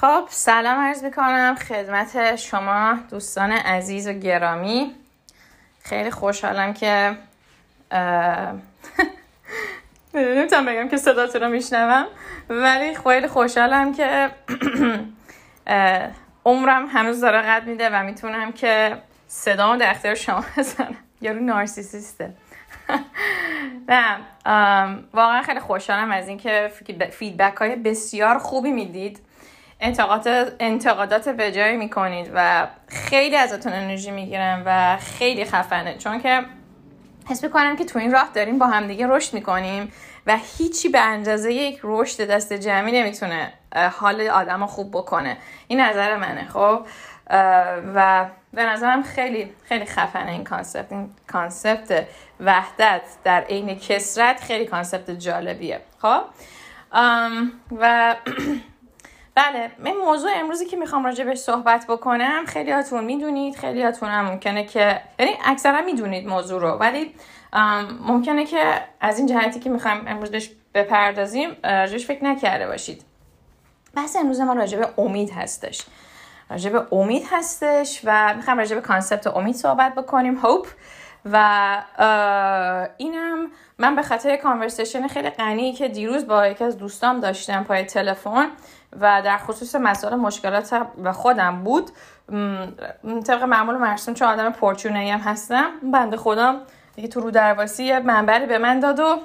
خب سلام عرض می‌کنم خدمت شما دوستان عزیز و گرامی. خیلی خوشحالم که نمی‌تونم بگم که صداتون رو میشنوم ولی خیلی خوشحالم که عمرم هنوز داره قد میده و می‌تونم که صدامو در اختیار شما بزنم. یارو نارسیسیسته. نه واقعا خیلی خوشحالم از اینکه feedback های بسیار خوبی می‌دید. انتقادات انتقادات به جای می‌کنید و خیلی ازتون انرژی می‌گیرم و خیلی خفنه. چون که حس می‌کنم که تو این راه داریم با همدیگه رشد می‌کنیم و هیچی به اندازه یک رشد دست جمعی نمی‌تونه حال آدم خوب بکنه. این نظر منه خب؟ و به نظرم خیلی خیلی خفنه این concept. این concept وحدت در عین کثرت خیلی concept جالبیه. خب؟ و بله این موضوع امروزی که می‌خوام راجع بهش صحبت بکنم خیلی هاتون می‌دونید خیلی هاتون هم ممکنه که یعنی اکثرا می‌دونید موضوع رو ولی ممکنه که از این جهتی که می‌خوایم امروز بهش بپردازیم راجعش فکر نکرده باشید. بحث امروز ما راجع به امید هستش. راجع به امید هستش و می‌خوام راجع به concept امید صحبت بکنیم hope و اینم من به خاطر کانورسیشن خیلی غنی که دیروز با یکی از دوستام داشتم پای تلفن و در خصوص مسائل مشکلات و خودم بود طبق معمول مرسوم چون آدم پرچونه هم هستم بنده خودم دیگه تو رو درواسی منبری به من داد و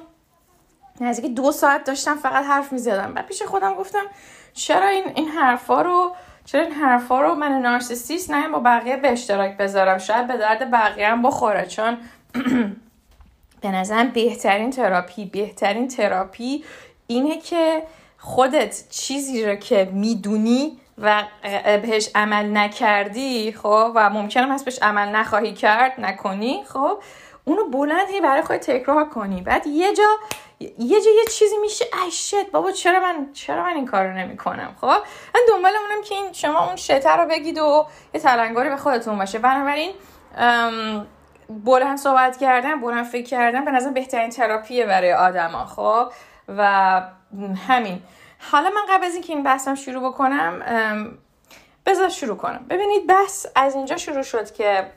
نزدیک دو ساعت داشتم فقط حرف می‌زدم. و پیش خودم گفتم چرا این این حرفا رو چرا این حرفا رو من نارسیسیست نه با بقیه به اشتراک بذارم؟ شاید به درد بقیه هم بخوره چون به نظرم بهترین تراپی بهترین تراپی اینه که خودت چیزی رو که می‌دونی و بهش عمل نکردی خب؟ و ممکنه هست بهش عمل نخواهی کرد نکنی خب؟ اونو بلند هی برای خود تکرار کنی. بعد یه جا یه جا یه چیزی میشه. ای شت بابا چرا من چرا من این کارو نمی‌کنم خب؟ من دنبال اونم که این شما اون شته رو بگید و یه تلنگاری به خودتون باشه. بنابراین بلند صحبت کردن بلند فکر کردن به نظر بهترین تراپیه برای آدما خب؟ و همین. حالا من قبل از اینکه این بحثم شروع بکنم بذار شروع کنم. ببینید بحث از اینجا شروع شد که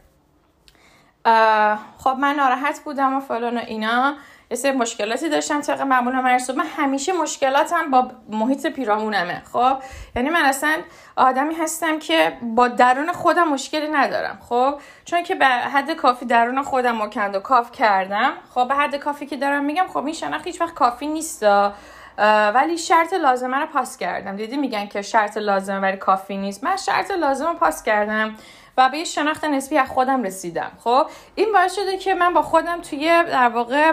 خب من ناراحت بودم و فلان و اینا. یه سری مشکلاتی داشتم طبق معمول مرسوب من همیشه مشکلاتم با محیط پیرامونمه. خب؟ یعنی من اصلا آدمی هستم که با درون خودم مشکلی ندارم. خب؟ چون که به حد کافی درون خودم مکند و کاف کردم. خب؟ به حد کافی که دارم میگم خب این شناخت هیچ وقت کافی نیست. ولی شرط لازمه رو پاس کردم. دیدی میگن که شرط لازمه ولی کافی نیست. من شرط لازمه رو پاس کردم. و به یه شناخت نسبی از خودم رسیدم. خب؟ این باعث شده که من با خودم توی در واقع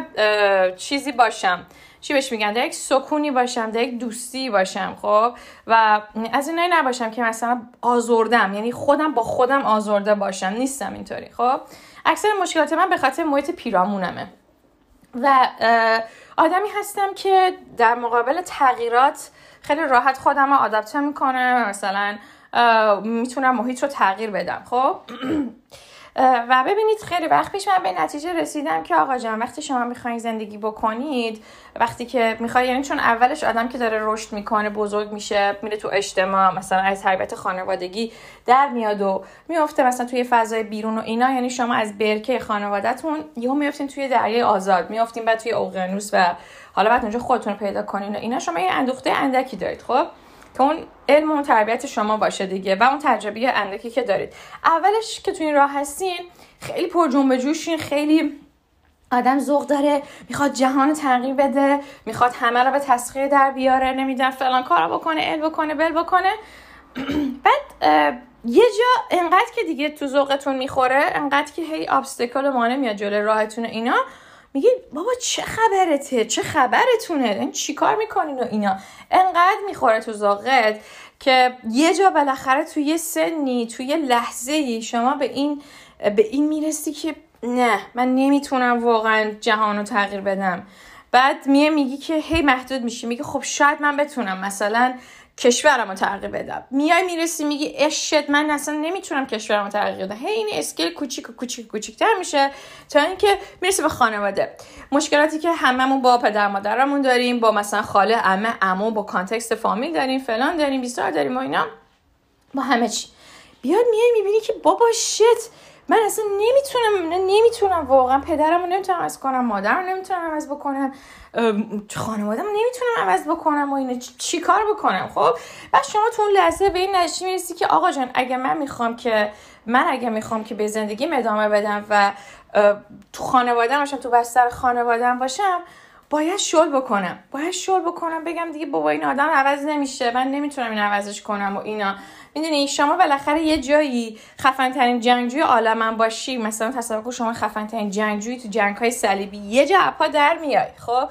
چیزی باشم. چی بهش میگن؟ در یک سکونی باشم در یک دوستی باشم. خب؟ و از اینایی نباشم که مثلا آزردم. یعنی خودم با خودم آزرده باشم. نیستم اینطوری. خب؟ اکثر مشکلات من به خاطر محیط پیرامونمه. و آدمی هستم که در مقابل تغییرات خیلی راحت خودم رو آدپته می‌کنم. مثلا می‌تونم محیط رو تغییر بدم خب؟ و ببینید خیلی وقت پیش من به نتیجه رسیدم که آقا جان وقتی شما می‌خواین زندگی بکنید وقتی که می‌خوای یعنی چون اولش آدم که داره رشد می‌کنه بزرگ میشه میره تو اجتماع مثلا از تربیت خانوادگی در میاد و میفته مثلا توی فضای بیرون و اینا یعنی شما از برکه خانوادهتون یهو میفتین توی دریای آزاد میافتین بعد توی اقیانوس و حالا بعد اونجا خودتون رو پیدا کنین و اینا. شما یه اندوخته اندکی دارید خب؟ که اون علم و تربیت شما باشه دیگه و اون تجربه اندکی که دارید. اولش که تو این راه هستین خیلی پر جنب جوشین خیلی آدم ذوق داره می‌خواد جهان تغییر بده می‌خواد همه رو به تسخیر در بیاره نمی‌دونم فلان کارا بکنه ال بکنه بل بکنه. بعد یه جا انقدر که دیگه تو ذوقتون می‌خوره انقدر که هی ابستکل مانه میاد جلوی راهتون اینا میگی بابا چه خبرته؟ چه خبرتونه؟ این چیکار می‌کنین و اینا؟ انقدر می‌خوره تو ذوقت. که یه جا بالاخره توی یه سنی توی یه لحظه ای شما به این به این می‌رسی که نه من نمی‌تونم واقعا جهان رو تغییر بدم. بعد میه میگی که هی محدود میشی میگه خب شاید من بتونم. مثلا کشورم رو تغییر بدم میای می‌رسی میگی shit من اصلا نمی‌تونم کشورم رو تغییر بدم. هی این scale کوچیک و کوچیک کوچیکتر میشه تا اینکه می‌رسی به خانواده. مشکلاتی که هممون با پدر مادرمون داریم با مثلا خاله عمه عمو با context فامیل داریم فلان داریم بیسار داریم و اینا. با همه چی. بیاد میای می‌بینی که بابا شت من اصلا نمی‌تونم نمی‌تونم واقعا پدرم رو نمی‌تونم عوض کنم مادرم نمی‌تونم عوض بکنم خانوادم نمی‌تونم عوض بکنم و اینه چی کار بکنم؟ خب؟ بعد شما تو اون لحظه به این نتیجه می‌رسی که آقا جان اگه من می‌خوام که من اگه می‌خوام که به زندگی ادامه بدم و تو خانوادم باشم تو بستر خانوادم باشم باید شل بکنم. باید شل بکنم بگم دیگه بابا این آدم عوض نمیشه من نمی‌تونم این عوضش کنم و اینا. می‌دونی شما بالاخره یه جایی خفن ترین جنگجوی عالمم باشی مثلا تصور کن شما خفن ترین جنگجوی تو جنگ های صلیبی یه جا اپا در میای خب؟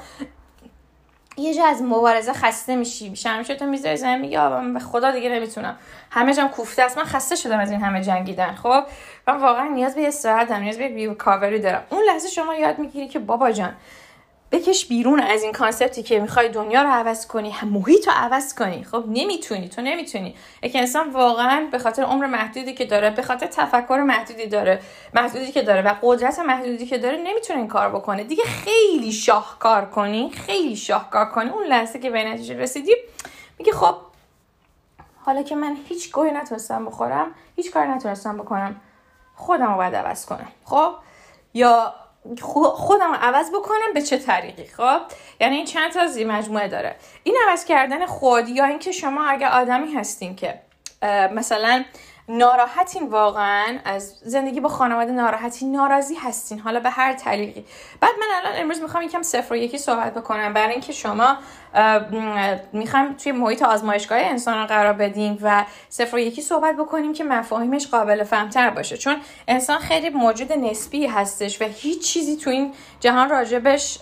یه جا از مبارزه خسته میشی شمشیر تو می‌ذاری زمین میگه من به خدا دیگه نمی‌تونم. همه جام کوفته است. من خسته شدم از این همه جنگیدن خب؟ من واقعا نیاز به استراحت دارم نیاز به کاوری دارم. اون لحظه شما یاد می‌گیری که بابا جان بکش بیرون از این کانسپتی که می‌خوای دنیا رو عوض کنی محیط رو عوض کنی. خب نمی‌تونی تو نمی‌تونی. یک انسان واقعا به خاطر عمر محدودی که داره به خاطر تفکر محدودی داره محدودی که داره و قدرت محدودی که داره نمی‌تونه این کار بکنه. دیگه خیلی شاهکار کنی خیلی شاهکار کنی. اون لحظه که به نتیجه رسیدی میگه خب حالا که من هیچ گوهی نتونستم بخورم هیچ کار نتونستم بکنم خودم رو باید عوض کنم. خب؟ یا خودم عوض بکنم به چه طریقی خب؟ یعنی این چند تا زی مجموعه داره. این عوض کردن خود یا اینکه شما اگه آدمی هستین که مثلا ناراحتین واقعا. از زندگی با خانواده ناراحتی ناراضی هستین. حالا به هر طریقی. بعد من الان امروز می‌خوام یکم صفر و یکی صحبت بکنم. برای اینکه شما می‌خوام توی محیط آزمایشگاه انسان قرار بدیم و صفر و یکی صحبت بکنیم که مفاهیمش قابل فهمتر باشه. چون انسان خیلی موجود نسبی هستش و هیچ چیزی تو این جهان راجبش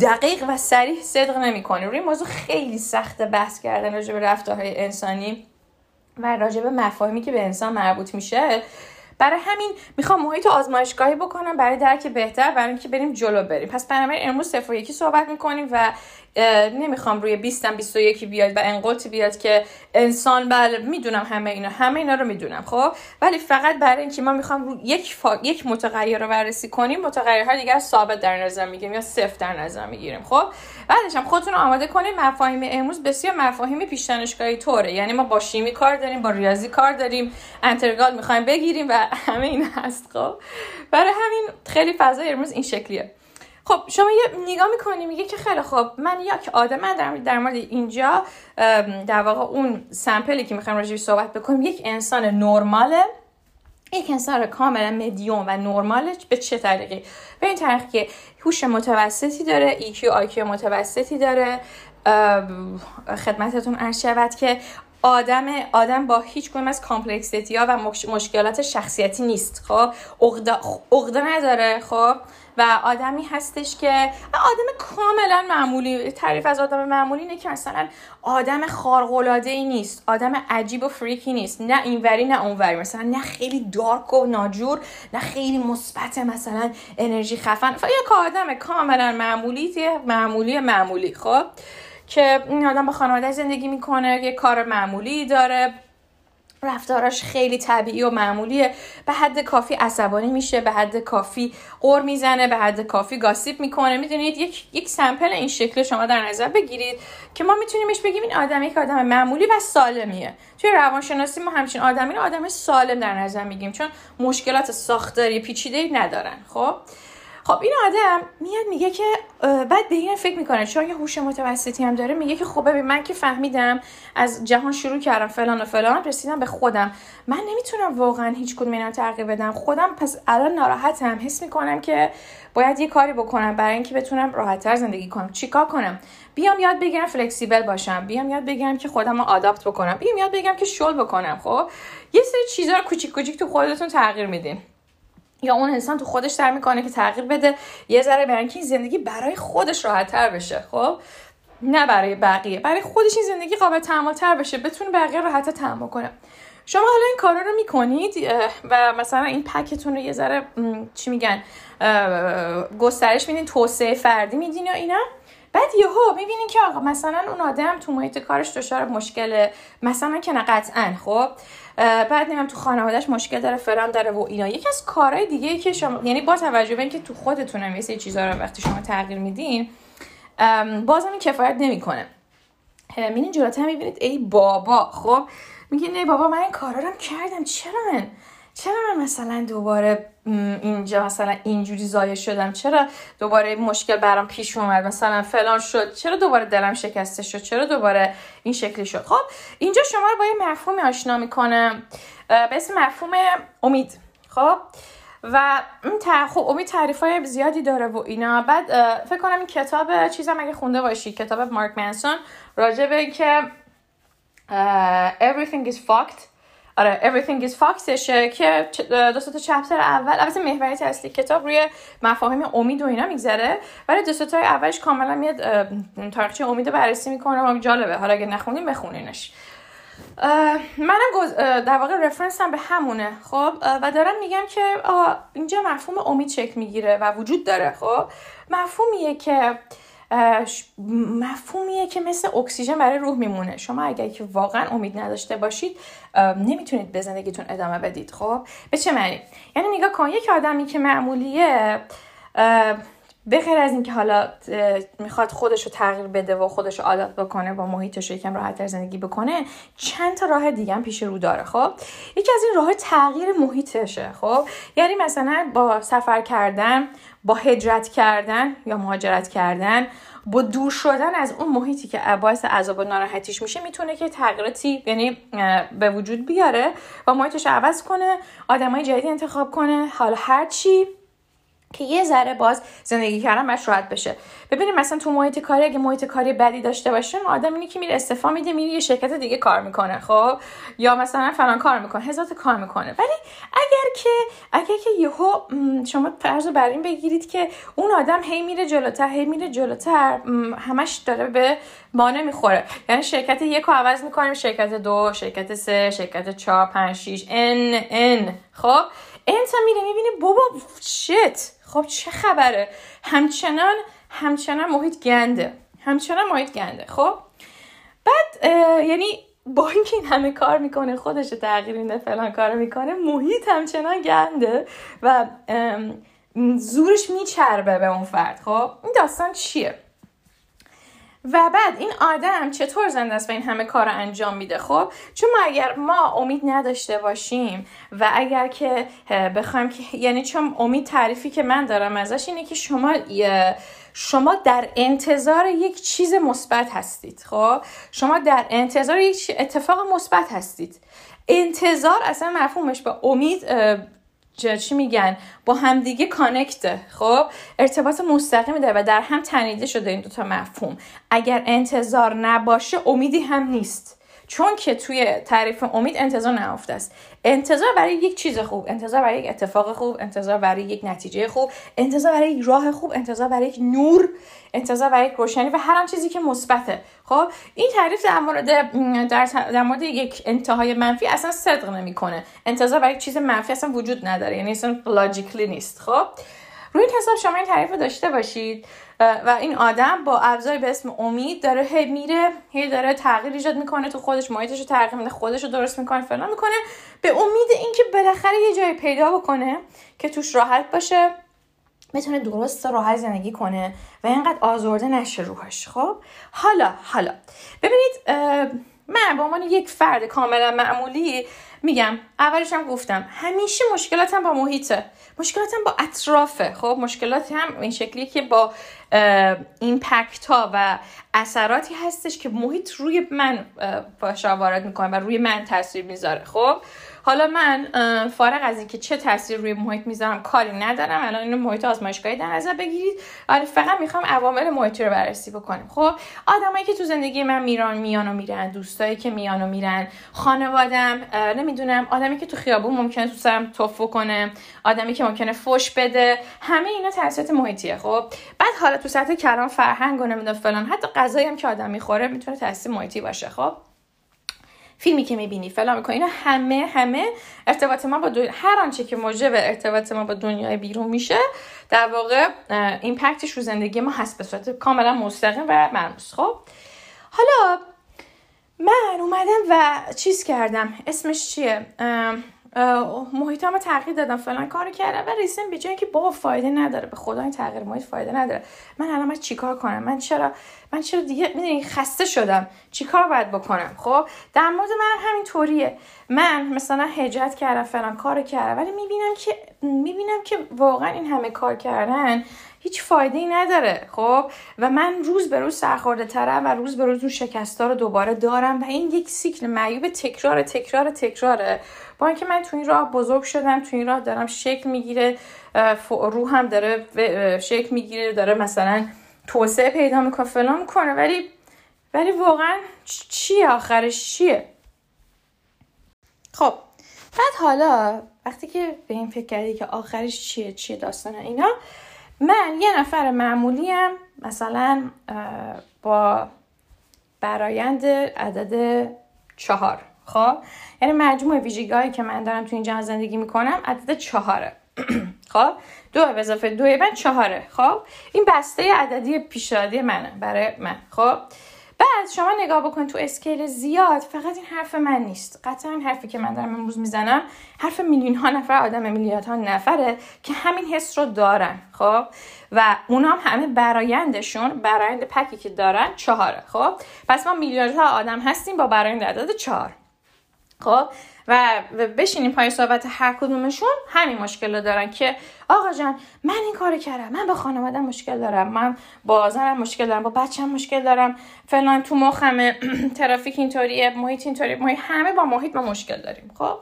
دقیق و سریح صدق نمی‌کنه. روی موضوع خیلی سخت بحث کردن راجب رفتارهای انسانی. و راجع به مفاهیمی که به انسان مربوط میشه برای همین می‌خوام محیط آزمایشگاهی بکنم برای درک بهتر برای اینکه بریم جلو بریم. پس بنابراین امروز صفر یکی صحبت می‌کنیم و نمی‌خوام روی 20 21 بیاد و انقلتی بیاد که انسان بله می‌دونم همه اینا. همه اینا رو می‌دونم خب؟ ولی فقط برای اینکه ما می‌خوام رو یک فا... یک متغیر رو بررسی کنیم متغیرها دیگر ثابت در نظر می‌گیریم یا صفر در نظر می‌گیریم خب؟ بعدش هم خودتون رو آماده کنیم مفاهیم امروز بسیار مفاهیم پیش دانشگاهی طوره. یعنی ما با شیمی کار داریم با ریاضی کار داریم انترگال می‌خوایم بگیریم و همه این هست خب؟ برای همین خیلی فضای امروز این شکلیه. خب شما یه نگاه می‌کنی میگه که خیلی خب من یک آدم در, در مورد اینجا در واقع اون sample ی که می‌خوام راجعش صحبت بکنیم یک انسان نرماله. یک انسان کاملا مدیوم و نرماله به چه طریقی؟ به این طریق که هوش متوسطی داره EQ IQ متوسطی داره. خدمتتون عرض شود که آدم آدم با هیچ کدوم از complexity ها و مشکلات شخصیتی نیست. خب عقده نداره. خب و آدمی هستش که آدم کاملا معمولی تعریف از آدم معمولی اینه که مثلا آدم خارق ای نیست آدم عجیب و فریکی نیست نه اینوری نه اونوری. مثلا نه خیلی دارک و ناجور نه خیلی مثبت مثلا انرژی خفن. یک آدم کاملا معمولی معمولی معمولی خب؟ که این آدم با خانواده زندگی می‌کنه یه کار معمولی داره. رفتاراش خیلی طبیعی و معمولیه. به حد کافی عصبانی میشه به حد کافی قر می‌زنه به حد کافی گاسیب می‌کنه. می‌دونید یک یک سمپل این شکل شما در نظر بگیرید که ما میتونیمش بگیم این آدم یک آدم معمولی و سالمیه. توی روانشناسی ما همچین آدمی رو آدم سالم در نظر میگیم چون مشکلات ساختاری پیچیده ندارن خب؟ خب این آدم میاد میگه که بعد به این فکر می‌کنه. چون یه هوش متوسطی هم داره میگه که خب ببین من که فهمیدم از جهان شروع کردم فلان و فلان رسیدم به خودم. من نمی‌تونم واقعا هیچ کدوم اینا تغییر بدم. خودم پس الان ناراحتم. حس می‌کنم که باید یه کاری بکنم برای اینکه بتونم راحتتر زندگی کنم. چیکار کنم؟ بیام یاد بگیرم فلکسیبل باشم. بیام یاد بگیرم که خودم رو آداپت بکنم. بیام یاد بگیرم که شل بکنم خب؟ یه سری چیزا رو کوچیک کوچیک تو خودتون تغییر میدین. یا اون انسان تو خودش سر می‌کنه که تغییر بده یه ذره برای اینکه زندگی برای خودش راحت تر بشه خب؟ نه برای بقیه برای خودش این زندگی قابل تحمل تر بشه بتونه بقیه راحت تحمل کنه. شما حالا این کارا رو می‌کنید و مثلا این پکتون رو یه ذره چی میگن گسترش میدین توسعه فردی میدین یا اینا؟ بعد یهو می‌بینین که آقا مثلا اون آدم تو محیط کارش دچار مشکل مثلا که نه قطعا خب؟ بعد نمیم تو خانوادهش مشکل داره فلان داره و اینا. یکی از کارهای دیگه که شما یعنی با توجه به اینکه تو خودتونم یه سری چیزا رو وقتی شما تغییر میدین بازم این کفایت نمی‌کنه. میرین جلوتر می‌بینید ای بابا خب؟ میگه نه بابا من این کارا رو کردم چرا من چرا من مثلا دوباره اینجا مثلا اینجوری زایه شدم. چرا دوباره مشکل برام پیش اومد؟ مثلا فلان شد. چرا دوباره دلم شکسته شد؟ چرا دوباره این شکلی شد؟ خب اینجا شما رو با یه مفهومی آشنا می‌کنه به اسم مفهوم امید. خب و این خب امید تعریف های زیادی داره و اینا. بعد فکر کنم این کتاب چیزم اگه خونده باشی کتاب مارک منسون راجع به که everything is fucked. آره everything is fuckedشه که دو تا چپتر اول البته محوریت اصلی کتاب روی مفاهیم امید و اینا میگذره ولی دو تا اولش کاملا میاد تاریخچه امید بررسی می‌کنه و جالبه. حالا اگه نخونیم بخونینش. منم در واقع رفرنس هم به همونه خب؟ و دارم میگم که اینجا مفهوم امید شکل می‌گیره و وجود داره خب؟ مفهومیه که مفهومیه که مثل اکسیژن برای روح میمونه. شما اگر که واقعا امید نداشته باشید نمی‌تونید به زندگیتون ادامه بدید. خب؟ به چه معنی؟ یعنی نگاه کن یک آدمی که معمولیه به غیر از اینکه حالا می‌خواد خودش رو تغییر بده و خودش رو عادت بکنه با محیطش رو یکم راحت زندگی بکنه چند تا راه دیگه هم پیش رو داره خب؟ یکی از این راه تغییر محیطشه خب؟ یعنی مثلا با سفر کردن با هجرت کردن یا مهاجرت کردن با دور شدن از اون محیطی که باعث عذاب و ناراحتیش میشه می‌تونه که تغییراتی یعنی به وجود بیاره و محیطش عوض کنه آدمای جدید انتخاب کنه حالا هر چی که یه ذره باز زندگی کردن باش راحت بشه. ببینیم مثلا تو محیط کاری اگه محیط کاری بدی داشته باشه آدم اینی که میره استعفا میده میره یه شرکت دیگه کار می‌کنه خب؟ یا مثلا فلان کار می‌کنه هزار کار می‌کنه. ولی اگر که اگر که یهو شما فرض بر این بگیرید که اون آدم هی میره جلوتر هی میره جلوتر همش داره به مانع می‌خوره. یعنی شرکت یک رو عوض می‌کنیم شرکت دو شرکت سه شرکت چهار پنج شیش ان ان خب؟ انتا میره می‌بینه بابا شت! خب چه خبره؟ همچنان همچنان محیط گنده. همچنان محیط گنده. خب؟ بعد یعنی با اینکه این همه کار می‌کنه خودش تغییر میده فلان کار می‌کنه محیط همچنان گنده و زورش میچربه به اون فرد. خب؟ این داستان چیه؟ و بعد این آدم چطور زنده است و این همه کار رو انجام میده؟ خب چون ما اگر ما امید نداشته باشیم و اگر که بخوایم که یعنی چون امید تعریفی که من دارم ازش اینه که شما شما در انتظار یک چیز مثبت هستید. خب شما در انتظار یک اتفاق مثبت هستید. انتظار اصلا مفهومش با امید چی میگن؟ با همدیگه کانکته خب؟ ارتباط مستقیمی داره و در هم تنیده شده این دوتا مفهوم. اگر انتظار نباشه امیدی هم نیست. چون که توی تعریف امید انتظار نهفته است. انتظار برای یک چیز خوب انتظار برای یک اتفاق خوب انتظار برای یک نتیجه خوب انتظار برای یک راه خوب انتظار برای یک نور انتظار برای یک روشنی و هر چیزی که مثبته. خب این تعریف در مورد در, در مورد یک انتهای منفی اصلا صدق نمی‌کنه. انتظار برای چیز منفی اصلا وجود نداره یعنی اصلا لاجیکلی نیست. خب؟ روی این حساب شما این تعریف داشته باشید. و این آدم با ابزاری به اسم امید داره هی میره هی داره تغییر ایجاد می‌کنه تو خودش محیطش رو تغییر میده خودش رو درست می‌کنه فلان می‌کنه. به امید اینکه بالاخره یه جای پیدا بکنه که توش راحت باشه بتونه درست راحت زندگی کنه و اینقدر آزرده نشه روحش. خب؟ حالا حالا. ببینید من به عنوان یک فرد کاملا معمولی میگم اولش هم گفتم همیشه مشکلاتم با محیطه. مشکلاتم با اطرافه. خب مشکلات هم این شکلی که با ایمپکت ها و اثراتی هستش که محیط روی من فشار وارد می‌کنه و روی من تاثیر می‌ذاره. خب؟ حالا من فارغ از اینکه چه تاثیر روی محیط می‌ذارم کاری ندارم. الان اینو محیط آزمایشگاهی در نظر بگیرید. ولی فقط می‌خوام عوامل محیطی رو بررسی بکنیم. خب آدمایی که تو زندگی من میران میان و میرن دوستایی که میان و میرن خانوادم نمی‌دونم آدمی که تو خیابون ممکنه تو سرم توفو کنه آدمی که ممکنه فوش بده همه اینا تاثیرات محیطیه. خب بعد حالا تو سطح کلام فرهنگ و نمی‌دونم فلان حتی غذایی هم که آدم می‌خوره می‌تونه تاثیر محیطی باشه. خب فیلمی که می‌بینی فلان می‌کنی اینا همه همه ارتباط ما با دنیا هر آنچه که موجب ارتباط ما با دنیای بیرون میشه در واقع ایمپکتش رو زندگی ما هست به صورت کاملا مستقیم و مرموز خب؟ حالا من اومدم و چیز کردم. اسمش چیه؟ محیطم تغییر دادم. فلان کار کردم. و ریسم به جای که بابا فایده نداره. به خدا این تغییر محیط فایده نداره. من الان باید چیکار کنم؟ من چرا من چرا دیگه می‌دونی خسته شدم. چیکار باید بکنم؟ خب؟ در مورد من همین طوریه من مثلا هجرت کردم فلان کار کردم. ولی می‌بینم که می‌بینم که واقعا این همه کار کردن هیچ فایده ای نداره خب؟ و من روز به روز سرخورده ترم و روز به روز اون شکستا رو دوباره دارم و این یک سیکل معیوب تکرار تکرار تکراره. با اینکه من تو این راه بزرگ شدم تو این راه دارم شکل می‌گیره روحم داره شکل می‌گیره داره مثلا توسعه پیدا می‌کنه فلان می‌کنه. ولی ولی واقعا چیه آخرش؟ چیه؟ خب بعد حالا وقتی که به این فکر کردی که آخرش چیه چیه داستان اینا من یه نفر معمولیم مثلا با برایند عدد چهار خب؟ یعنی مجموع ویژگی که من دارم تو این جهان زندگی می‌کنم عدد چهاره. خب؟ دو به اضافه دو من چهاره خب؟ این بسته عددی پیشادی منه برای من خب؟ بعد شما نگاه بکن تو اسکیل زیاد فقط این حرف من نیست. قطعا حرفی که من دارم امروز می‌زنم حرف میلیون ها نفر آدم میلیارد ها نفره که همین حس رو دارن خب؟ و اونا هم همه برایندشون برایند پکی که دارن چهاره خب؟ پس ما میلیاردها آدم هستیم با برایند عدد چهار. خب و بشینیم پای صحبت هر کدومشون. همین مشکل رو دارن که آقا جان من این کار کردم. من با خانواده مشکل دارم. من با زنم مشکل دارم. با بچم مشکل دارم. فلان تو مخم ترافیک اینطوریه محیط اینطوری محیط همه با محیط ما مشکل داریم. خب؟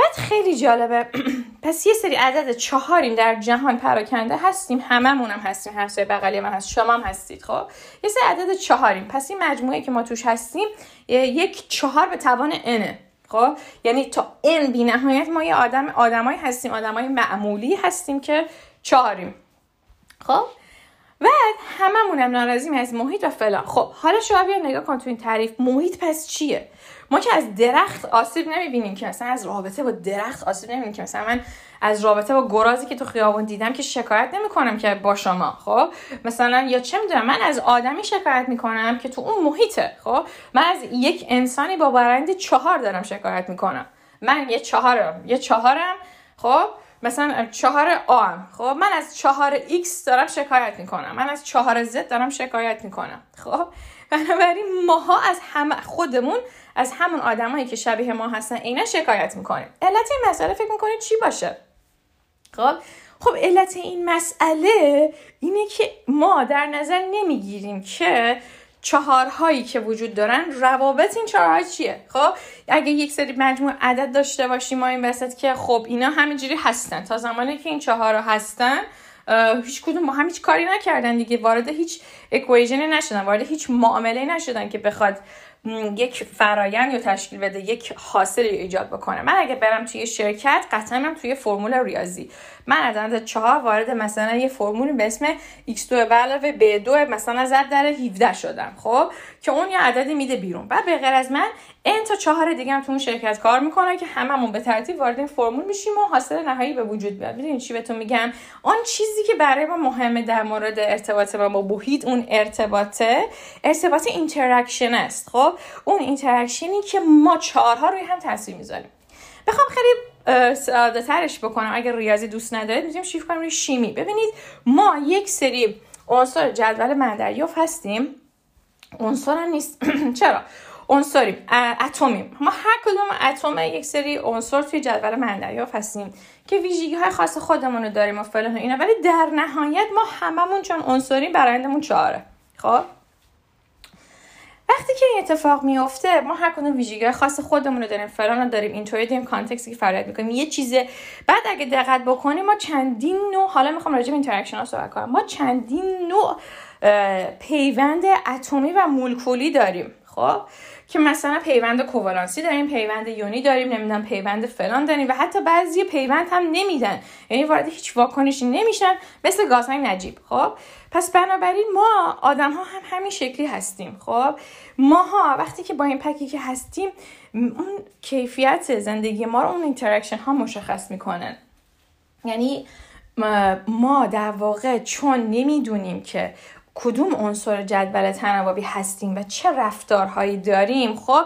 بعد خیلی جالبه. پس یه سری عدد چهاریم در جهان پراکنده هستیم. هممون هم هستیم. هر سری بغلی من هست. شما هم هستید خب؟ یه سری عدد چهاریم. پس این مجموعه که ما توش هستیم یک چهار به توان انه خب؟ یعنی تا این بی نهایت ما یه آدم آدمایی هستیم. آدمای معمولی هستیم که چهاریم. خب؟ و هممونم ناراضیم از محیط و فلان. خب حالا شما بیا نگاه کن تو این تعریف. محیط پس چیه؟ ما که از درخت آسیب نمی‌بینیم که مثلا از رابطه با درخت آسیب نمی‌بینیم که مثلا من از رابطه با گرازی که تو خیابون دیدم که شکایت نمی‌کنم که با شما خب؟ مثلا یا چه می‌دونم من از آدمی شکایت می‌کنم که تو اون محیطه خب؟ من از یک انسانی با برند چهار دارم شکایت می‌کنم. من یه چهارم یه چهارم خب؟ مثلا چهار M خب من از چهار X دارم شکایت می‌کنم. من از چهار Z دارم شکایت می‌کنم. خب بنابراین ماها از همه خودمون از همون آدمایی که شبیه ما هستن اینا شکایت می‌کنیم. علت این مسئله فکر می‌کنید چی باشه؟ خب خب علت این مسئله اینه که ما در نظر نمی‌گیریم که چهارهایی که وجود دارن روابط این چهارها چیه؟ خب اگه یک سری مجموع عدد داشته باشیم ما این وسط که خب اینا همینجوری هستن. تا زمانی که این چهار هستن هیچ کدوم با هم هیچ کاری نکردن دیگه. وارد هیچ اکویژنی نشدن وارد هیچ معامله نشدن که بخواد یک فرایند یا تشکیل بده یک حاصل ایجاد بکنه. من اگه برم توی شرکت قطعا توی فرمول ریاضی. من از عدد چهار وارد مثلا یه فرمولی به اسم x2 به علاوه b2 مثلا Z در 17 شدم خب؟ که اون یه عددی میده بیرون. بعد به غیر از من n تا چهار دیگه هم تو اون شرکت کار می‌کنن که هممون به ترتیب وارد این فرمول میشیم و حاصل نهایی به وجود بیاد می‌دونین چی بهتون میگم؟ آن چیزی که برای ما مهمه در مورد ارتباط ما با محیط اون ارتباطه ارتباط interaction است خب؟ اون interaction ی که ما چهارها روی هم تاثیر می‌ذاریم. بخوام خیلی ساده ترش بکنم. اگر ریاضی دوست ندارید می‌تونیم شیفت کنیم روی شیمی. ببینید ما یک سری عنصر جدول مندریاف هستیم. عنصر نیست. چرا؟ عنصریم. اتمیم. ما هر کدوم اتم یک سری عنصر توی جدول مندریاف هستیم که ویژگی های خاص خودمون رو داریم و فلان اینا. ولی در نهایت ما هممون چون عنصریم برایندمون چهاره. خب؟ وقتی که این اتفاق میفته ما هر کدوم ویژگی خاص خودمون رو داریم فلان رو داریم اینطوری داریم context ی که فعالیت می‌کنیم. یه چیزه بعد اگه دقت بکنیم ما چندین نوع حالا می‌خوام راجع به interaction ها صحبت کنم. ما چندین نوع پیوند اتمی و مولکولی داریم خب؟ که مثلا پیوند کوالانسی داریم پیوند یونی داریم نمی‌دونم پیوند فلان داریم و حتی بعضی پیوند هم نمیدن. یعنی وارد هیچ واکنشی نمیشن مثل گازهای نجیب. خب؟ پس بنابراین ما آدم ها هم همین شکلی هستیم. خب؟ ماها وقتی که با این pack ی که هستیم اون کیفیت زندگی ما رو اون interaction ها مشخص می‌کنن. یعنی ما در واقع چون نمی‌دونیم که کدوم عنصر جدول تناوبی هستیم و چه رفتارهایی داریم؟ خب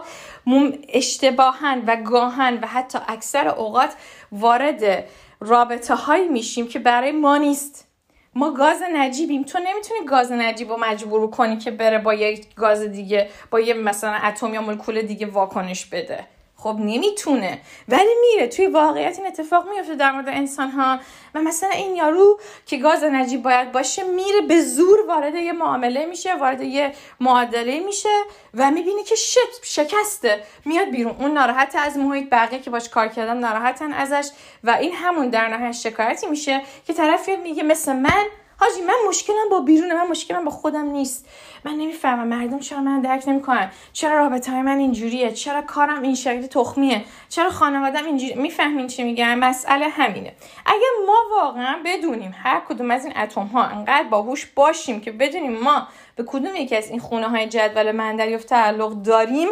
اشتباهن و گاهن و حتی اکثر اوقات وارد رابطه هایی میشیم که برای ما نیست. ما گاز نجیبیم. تو نمی‌تونی گاز نجیب رو مجبور کنی که بره با یک گاز دیگه با یه مثلا اتم یا مولکول دیگه واکنش بده. خب نمی‌تونه. ولی میره. توی واقعیت این اتفاق میفته در مورد انسان ها و مثلا این یارو که گاز نجیب باید باشه میره به زور وارد یه معامله میشه وارد یه معادله میشه و می‌بینه که شت شکسته. میاد بیرون. اون ناراحت از محیط بقیه که باش کار کردن ناراحتن ازش. و این همون در نهایت شکایتی میشه که طرف میگه مثل من حاجی من مشکلم با بیرونه من مشکلم با خودم نیست. من نمی‌فهمم مردم چرا من درک نمی‌کنن؟ چرا رابطه های من اینجوریه؟ چرا کارم این شکلی تخمیه؟ چرا خانوادم اینجوری؟ می‌فهمین چی میگم؟ مسئله همینه. اگه ما واقعا بدونیم هر کدوم از این اتم ها انقدر باهوش باشیم که بدونیم ما به کدوم یکی از این خونه های جدول من دریافت تعلق داریم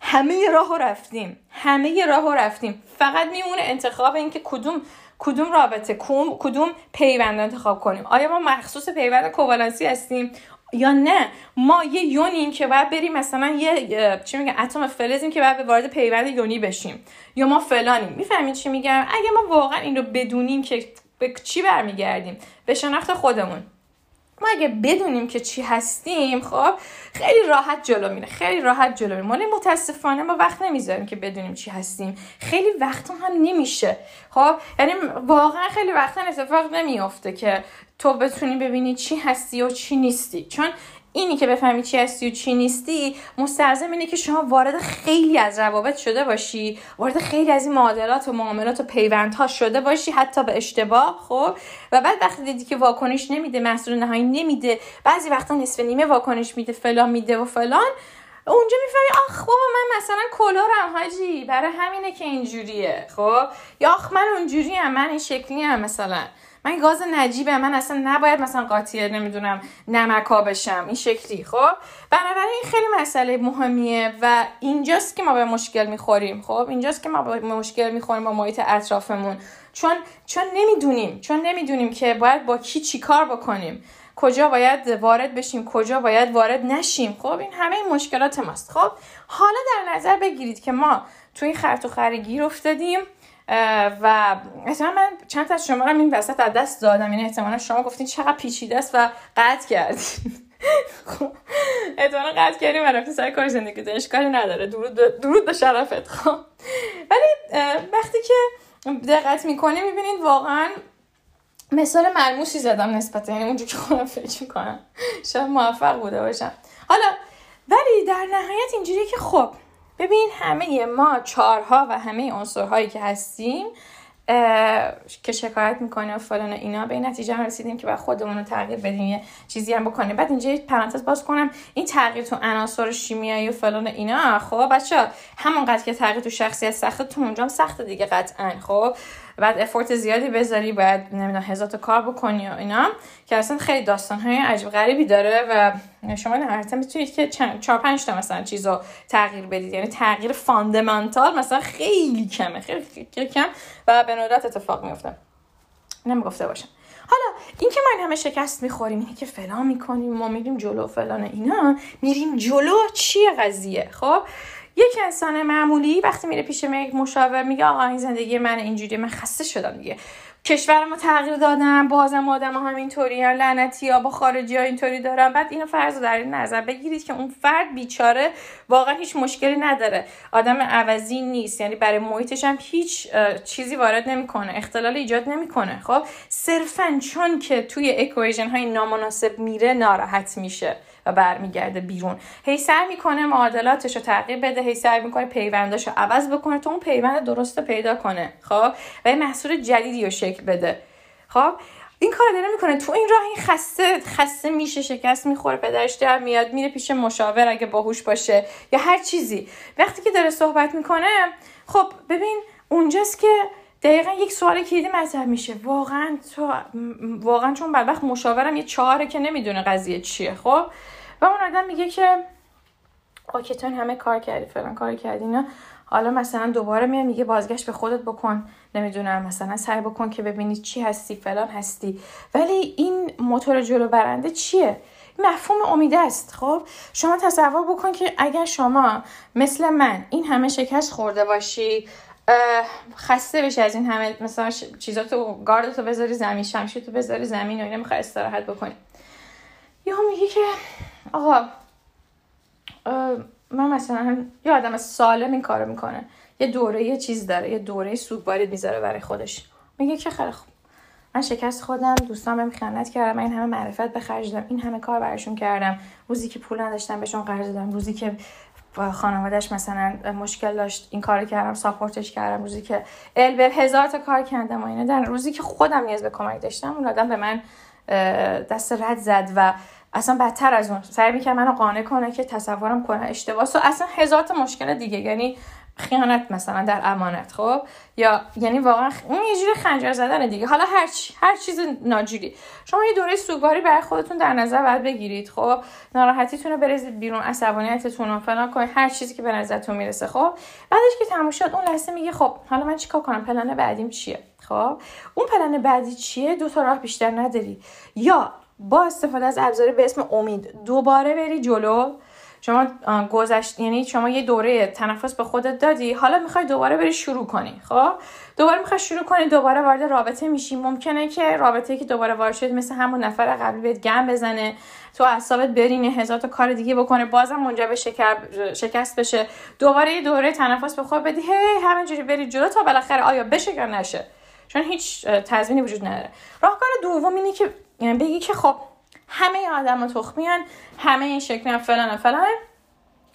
همه راه رفتیم. همه راه رفتیم. فقط میمونه انتخاب اینکه کدوم کدوم رابطه کدوم پیوند انتخاب کنیم؟ آیا ما مخصوص پیوند کوالنسی هستیم یا نه؟ ما یه یونیم که باید بریم مثلا یه چی میگن؟ اتم فلزیم که باید وارد پیوند یونی بشیم. یا ما فلانیم. می‌فهمید چی میگم؟ اگه ما واقعا این رو بدونیم که به چی برمیگردیم؟ به شناخت خودمون. ما اگه بدونیم که چی هستیم خب خیلی راحت جلو میره خیلی راحت جلو میره. مالی متاسفانه ما وقت نمی‌ذاریم که بدونیم چی هستیم. خیلی وقت هم نمیشه. خب یعنی واقعا خیلی وقتا اتفاق نمیافته که تو بتونی ببینی چی هستی و چی نیستی. چون اینی که بفهمی چی هستی و چی نیستی مستلزم اینه که شما وارد خیلی از روابط شده باشی وارد خیلی از این معادلات و معاملات و پیوندها شده باشی حتی به اشتباه خب؟ و بعد وقتی دیدی که واکنش نمیده محصول نهایی نمیده بعضی وقتا نصف نیمه واکنش میده فلان میده و فلان اونجا می‌فهمی آخ بابا من مثلا کلورم حاجی برای همینه که اینجوریه خب؟ یا آخ من اونجوری من این شکلی هم مثلا. من گاز نجیبه من اصلا نباید مثلا قاطیه نمی‌دونم نمکا بشم. این شکلی خب؟ بنابراین این خیلی مسئله مهمیه و اینجاست که ما به مشکل می‌خوریم خب؟ اینجاست که ما به مشکل می‌خوریم با محیط اطرافمون. چون چون نمی‌دونیم چون نمی‌دونیم که باید با کی چی کار بکنیم. کجا باید وارد بشیم کجا باید وارد نشیم. خب؟ این همه این مشکلات ماست. خب؟ حالا در نظر بگیرید که ما تو این خرط و خرگیر افتادیم و احتمال من چند از شما رو این وسط از دست دادم. یعنی احتمالا شما گفتین چقدر پیچیده است و قطع کردین. خب احتمالا قطع کردیم و رفتیم سر کار زندگی اشکالی نداره. درود, درود به شرفت. خب. ولی وقتی که دقت می‌کنی می‌بینید واقعا مثال ملموسی زدم نسبت یعنی اونجا که خودم فکر می‌کنم. شاید موفق بوده باشم. حالا ولی در نهایت اینجوریه که خب ببین همه ما چارها و همه عنصرهایی که هستیم که شکایت می‌کنه و فلان اینا به این نتیجه هم رسیدیم که باید خودمون رو تغییر بدیم یه چیزی هم بکنیم. بعد اینجا پرانتز باز کنم. این تغییر تو عناصر شیمیایی و فلان اینا خب بچه همونقدر که تغییر تو شخصیت سخته تو اونجا هم سخته دیگه قطعا خب. بعد effort زیادی بذاری باید نمی‌دونم هزار کار بکنی و اینا که اصلا خیلی داستان های عجیب غریبی داره و شما نهایتا می‌تونید که چهار پنج تا مثلا چیز رو تغییر بدید. یعنی تغییر fundamental مثلا خیلی کمه خیلی, خیلی کم و به ندرت اتفاق میفته نمی‌گفته باشم. حالا این که من همه شکست می‌خوریم اینه که فلان می‌کنیم ما میریم جلو فلان اینا میریم جلو چیه قضیه؟ خب؟ یک انسان معمولی وقتی میره پیش یک مشاور میگه آقا این زندگی من اینجوری من خسته شدم دیگه. کشورمو تغییر دادم بازم آدم ها همینطوری هم لعنتی یا با خارجی ها اینطوری دارم. بعد اینو فرض در این نظر بگیرید که اون فرد بیچاره واقعا هیچ مشکلی نداره. آدم عوضی نیست یعنی برای محیطش هم هیچ چیزی وارد نمی‌کنه اختلال ایجاد نمی‌کنه. خب صرفا چون که توی اکویژن های نامناسب میره ناراحت میشه. و برمیگرده بیرون. هی سعی می‌کنه معادلاتش رو تغییر بده هی سعی می‌کنه پیونداش رو عوض بکنه تو اون پیوند درست پیدا کنه خب؟ و یه محصول جدیدی رو شکل بده. خب؟ این کار داره می‌کنه. تو این راه این خسته خسته میشه شکست می‌خوره پدرش در میاد میره پیش مشاور اگه باهوش باشه یا هر چیزی. وقتی که داره صحبت می‌کنه خب ببین اونجاست که دقیقا یک سوال کلیدی مطرح میشه. واقعا تو واقعا چون بعد وقت مشاورم یه چهاره که نمی‌دونه قضیه چیه خب؟ و اون آدم میگه که تو همه کار کردی فلان کار کردی نه حالا مثلا دوباره میاد میگه بازگشت به خودت بکن. نمی‌دونم مثلا سعی بکن که ببینی چی هستی فلان هستی. ولی این موتور جلو برنده چیه؟ مفهوم امید است خب؟ شما تصور بکن که اگر شما مثل من این همه شکست خورده باشی خسته بشی از این همه مثلا چیزاتو گاردتو بذاری زمین شمشیرتو بذاری زمین و اینا می‌خوای استراحت بکنی. یا میگی که آقا من مثلا یه آدم سالم این کارو می‌کنه. یه دوره یه چیز داره یه دوره سوگواری می‌ذاره برای خودش. میگه که خیلی خوب. من شکست خودم دوستان بهم خیانت کردم من این همه معرفت به خرج دادم این همه کار براشون کردم. روزی که پول نداشتم بهشون قرض دادم. روزی که خانوادهش مثلا مشکل داشت این کار کردم ساپورتش کردم روزی که ال هزار تا کار کردم و اینا. در روزی که خودم نیاز به کمک داشتم اون آدم به من دست رد زد و اصلا بدتر از اون. سعی می‌کنه منو قانع کنه که تصورم کنه اشتباه. و اصلا هزار تا مشکل دیگه. یعنی خیانت مثلا در امانت خب؟ یا یعنی واقعا اون یه جوری خنجر زدن دیگه. حالا هر چی هر چیز ناجوری. شما یه دوره سوگواری برای خودتون در نظر باید بگیرید خب؟ ناراحتیتون رو بریزید بیرون عصبانیتتون رو فلان کنید هر چیزی که به نظرتون می‌رسه خب؟ بعدش که تموم شد اون لحظه میگه خب حالا من چیکار کنم؟ پلن بعدیم چیه؟ خب؟ اون پلن بعدی چیه؟ دو تا راه بیشتر نداری. یا با استفاده از ابزاری به اسم امید دوباره بری جلو شما گذشت یعنی شما یه دوره تنفس به خودت دادی حالا می‌خوای دوباره بری شروع کنی خب؟ دوباره می‌خوای شروع کنی دوباره وارد رابطه میشی. ممکنه که رابطه که دوباره وارد شد مثل همون نفر قبلی بهت گم بزنه تو اعصابت برینه هزار تا کار دیگه بکنه بازم منجر به شکست بشه. دوباره یه دوره تنفس به خود بدی هی همینجوری بری جلو تا بالاخره آیا بشه یا نشه؟ چون هیچ تضمینی وجود نداره. راهکار دوم اینه که یعنی بگی که خب همه آدم تخمیان همه این شکلی فلان فلان.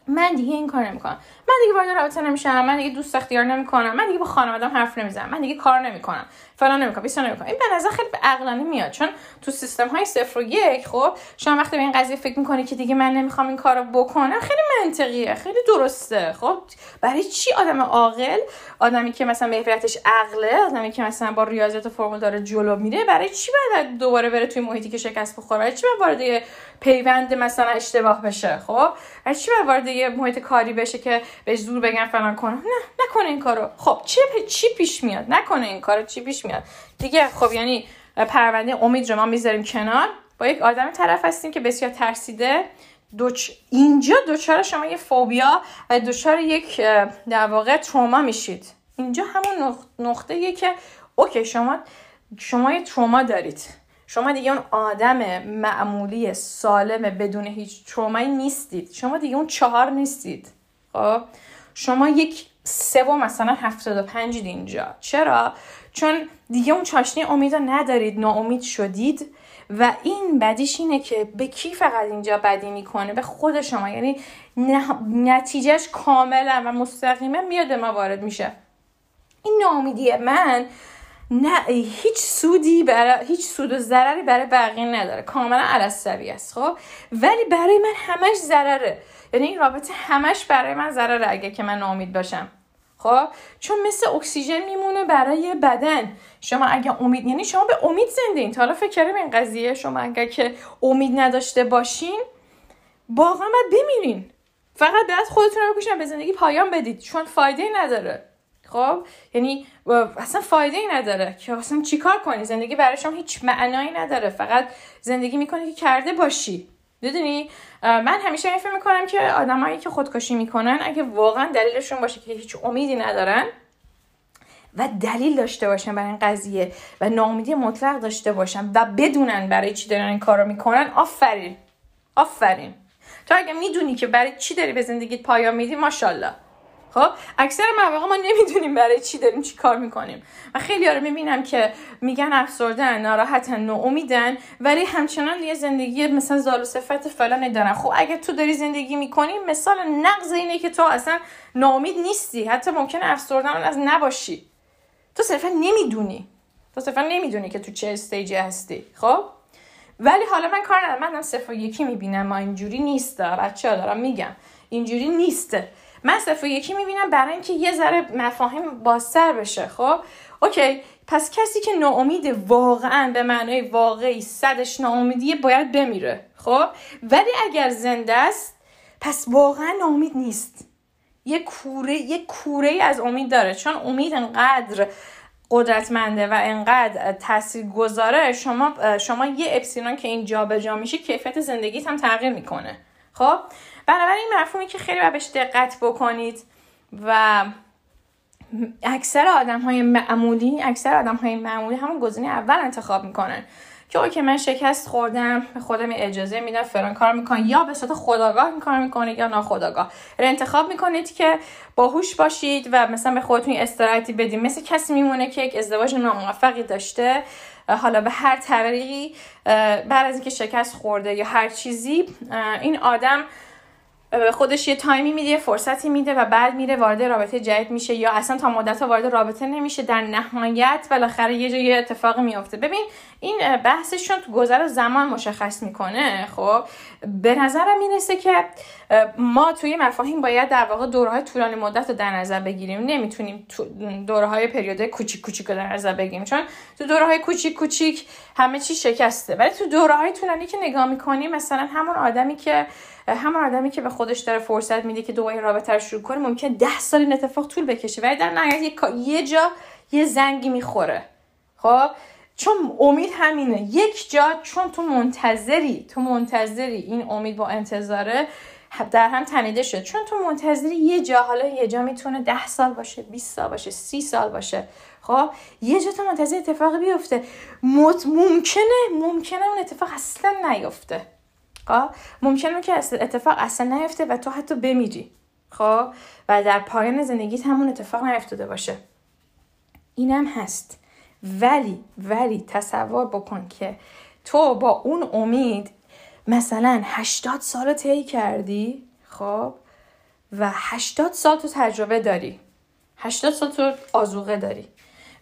من دیگه این کار نمی‌کنم. من دیگه وارد رابطه نمیشم من دیگه دوست اختیار نمی‌کنم من دیگه با خانوادم حرف نمی‌زنم من دیگه کار نمی‌کنم فلان نمی‌کنم بیسا نمی‌کنم. این به نظر خیلی عقلانی میاد چون تو سیستم های صفر و یک خب شما وقتی به این قضیه فکر می‌کنی که دیگه من نمی‌خوام این کارو بکنم خیلی منطقیه خیلی درسته. خب برای چی آدم عاقل آدمی که مثلا محوریتش عقله آدمی که مثلا با ریاضیات و فرمول داره جلو میره برای چی باید دوباره بره توی محیطی که شکست بخوره؟ برای چی وارد پیوند مثلا اشتباه بشه؟ خب برای چی وارد محیط کاری بشه که بهش زور بگن فلان کنه. نه نکنه این کارو. خب چی چی پیش میاد؟ نکنه این کارو. چی پیش میاد؟ دیگه خب یعنی پرونده امید رو ما می‌ذاریم کنار. با یک آدم طرف هستیم که بسیار ترسیده. دوچ... اینجا دوچار شما یه فوبیا و دوچار یک در واقع تروما میشید. اینجا همون نقطه یه که اوکی شما شما یه تروما دارید. شما دیگه اون آدم معمولی سالم بدون هیچ ترومایی نیستید. شما دیگه اون چهار نیستید. خب؟ شما یک و مثلا هفتاد و پنج اینجا. چرا؟ چون دیگه اون چاشنی امید ندارید ناامید شدید. و این بدیش اینه که به کی فقط اینجا بدی می‌کنه؟ به خود شما. یعنی نتیجهش کاملا و مستقیما میاد ما وارد میشه. این ناامیدی من نه هیچ سودی برای هیچ سود و ضرری برای بقیه نداره. کاملا علصبی است خب؟ ولی برای من همش ضرره. یعنی این رابطه همش برای من ضرره اگه که من ناامید باشم. خب؟ چون مثل اکسیژن میمونه برای بدن. شما اگه امید یعنی شما به امید زنده این حالا فکر کردیم این قضیه. شما اگه که امید نداشته باشین واقعا بمیرین. فقط باید خودتون رو بکشن به زندگی پایان بدید. چون فایده نداره. خب؟ یعنی اصلا فایده ای نداره که اصلا چیکار کنی؟ زندگی برای شما هیچ معنایی نداره. فقط زندگی می‌کنی که کرده باشی. می‌دونی؟ من همیشه این فکر می‌کنم که آدمایی که خودکشی می‌کنن اگه واقعا دلیلشون باشه که هیچ امیدی ندارن و دلیل داشته باشن برای این قضیه و ناامیدی مطلق داشته باشن و بدونن برای چی دارن این کارو می‌کنن آفرین. آفرین. تو اگه می‌دونی که برای چی داری به زندگیت پایان میدی ماشاءالله. خب؟ اکثر مواقع ما نمی‌دونیم برای چی داریم چی کار می‌کنیم. و خیلی رو می‌بینم که میگن افسردن ناراحتن ناامیدن ولی همچنان یه زندگی مثلا زال و صفت فلان دارن. خب اگه تو داری زندگی می‌کنی مثال نقض اینه که تو اصلا ناامید نیستی. حتی ممکنه افسردن از نباشی. تو صرفا نمی‌دونی. تو صرفا نمی‌دونی که تو چه استیجی هستی. خب؟ ولی حالا من کار ندارم. من صفر یکی می‌بینم. ما اینجوری نیست. بچه دارم میگم. اینجوری نیسته من صفر یکی می‌بینم برای اینکه یه ذره مفاهیم بازتر بشه خب؟ اوکی پس کسی که ناامید واقعا به معنای واقعی صدش ناامیدیه باید بمیره خب؟ ولی اگر زنده است پس واقعا ناامید نیست. یه کوره یه کوره از امید داره. چون امید انقدر قدرتمنده و انقدر تاثیر گذاره شما شما یه اپسیلون که این جابجا جا میشه کیفیت زندگیت هم تغییر می‌کنه. خب؟ بنابراین این مفهومی که خیلی بهش دقت بکنید و اکثر آدم های معمولی اکثر آدم های معمولی همون گزینه اول انتخاب می‌کنن که اوکی من شکست خوردم به خودم اجازه میدم فران کار می‌کنم. یا به صورت خداگاه می‌کنم می‌کنه یا ناخداگاه انتخاب می‌کنید که باهوش باشید و مثلا به خودتون استراحتی بدید. مثل کسی میمونه که یک ازدواج ناموفقی داشته. حالا به هر طریقی بعد از اینکه شکست خورده یا هر چیزی این آدم خودش یه تایمی میده فرصتی میده و بعد میره وارد رابطه جدید میشه یا اصلا تا مدت وارد رابطه نمیشه. در نهایت بالاخره یه جای اتفاقی میافته. ببین این بحثشون تو گذر زمان مشخص می‌کنه. خب به نظرم می‌رسه که ما توی مفاهیم باید در واقع دورهای طولانی مدت رو در نظر بگیریم. نمی‌تونیم دورهای پریود کوچیک کوچیک رو در نظر بگیریم. چون تو دورهای کوچیک کوچیک همه چی شکسته. ولی تو دورهای طولانی که نگاه می‌کنیم مثلا همون آدمی که همون آدمی که به خودش داره فرصت میده که دوباره رابطه رو شروع کنه ممکن ده سال این اتفاق طول بکشه. ولی در نهایت یه جا یه زنگی می‌خوره. خب؟ چون امید همینه. یک جا چون تو منتظری تو منتظری این امید با انتظاره در هم تنیده شد. چون تو منتظری یه جا حالا یه جا می‌تونه ده سال باشه 20 سال باشه سی سال باشه. خب یه جا تو منتظر اتفاق بیفته. ممکنه ممکنه اون اتفاق اصلا نیفته. خب ممکنه که اتفاق اصلا نیفته و تو حتی بمیری. خب و در پایان زندگیت همون اتفاق نیفتاده باشه. اینم هست. ولی ولی تصور بکن که تو با اون امید مثلا 80 سال طی کردی خب؟ و 80 سال تو تجربه داری. 80 سال تو آزوقه داری.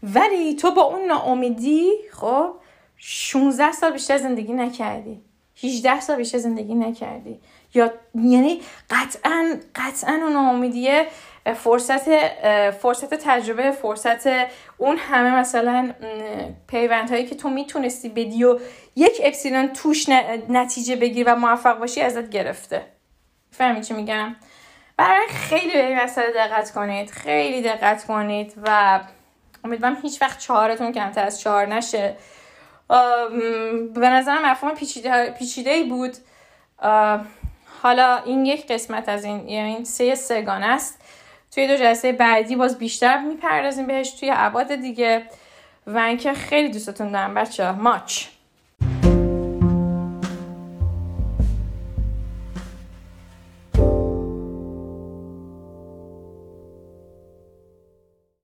ولی تو با اون ناامیدی خب؟ 16 سال بیشتر زندگی نکردی. 18 سال بیشتر زندگی نکردی. یا یعنی قطعا قطعا اون ناامیدیه فرصت فرصت تجربه فرصت اون همه مثلا پیوندهایی که تو می‌تونستی بدی و یک اپسیلون توش نتیجه بگیر و موفق باشی ازت گرفته. فهمی چی میگم؟ برای خیلی به این مسئله دقت کنید خیلی دقت کنید و امیدوارم هیچ وقت چهارتون کمتر از چهار نشه. به نظرم مفهوم پیچیده, پیچیده بود. حالا این یک قسمت از این یعنی سه سگان است. توی دو جلسه بعدی باز بیشتر می‌پردازیم بهش توی عباد دیگه. و اینکه خیلی دوستتون دارم بچه ماچ.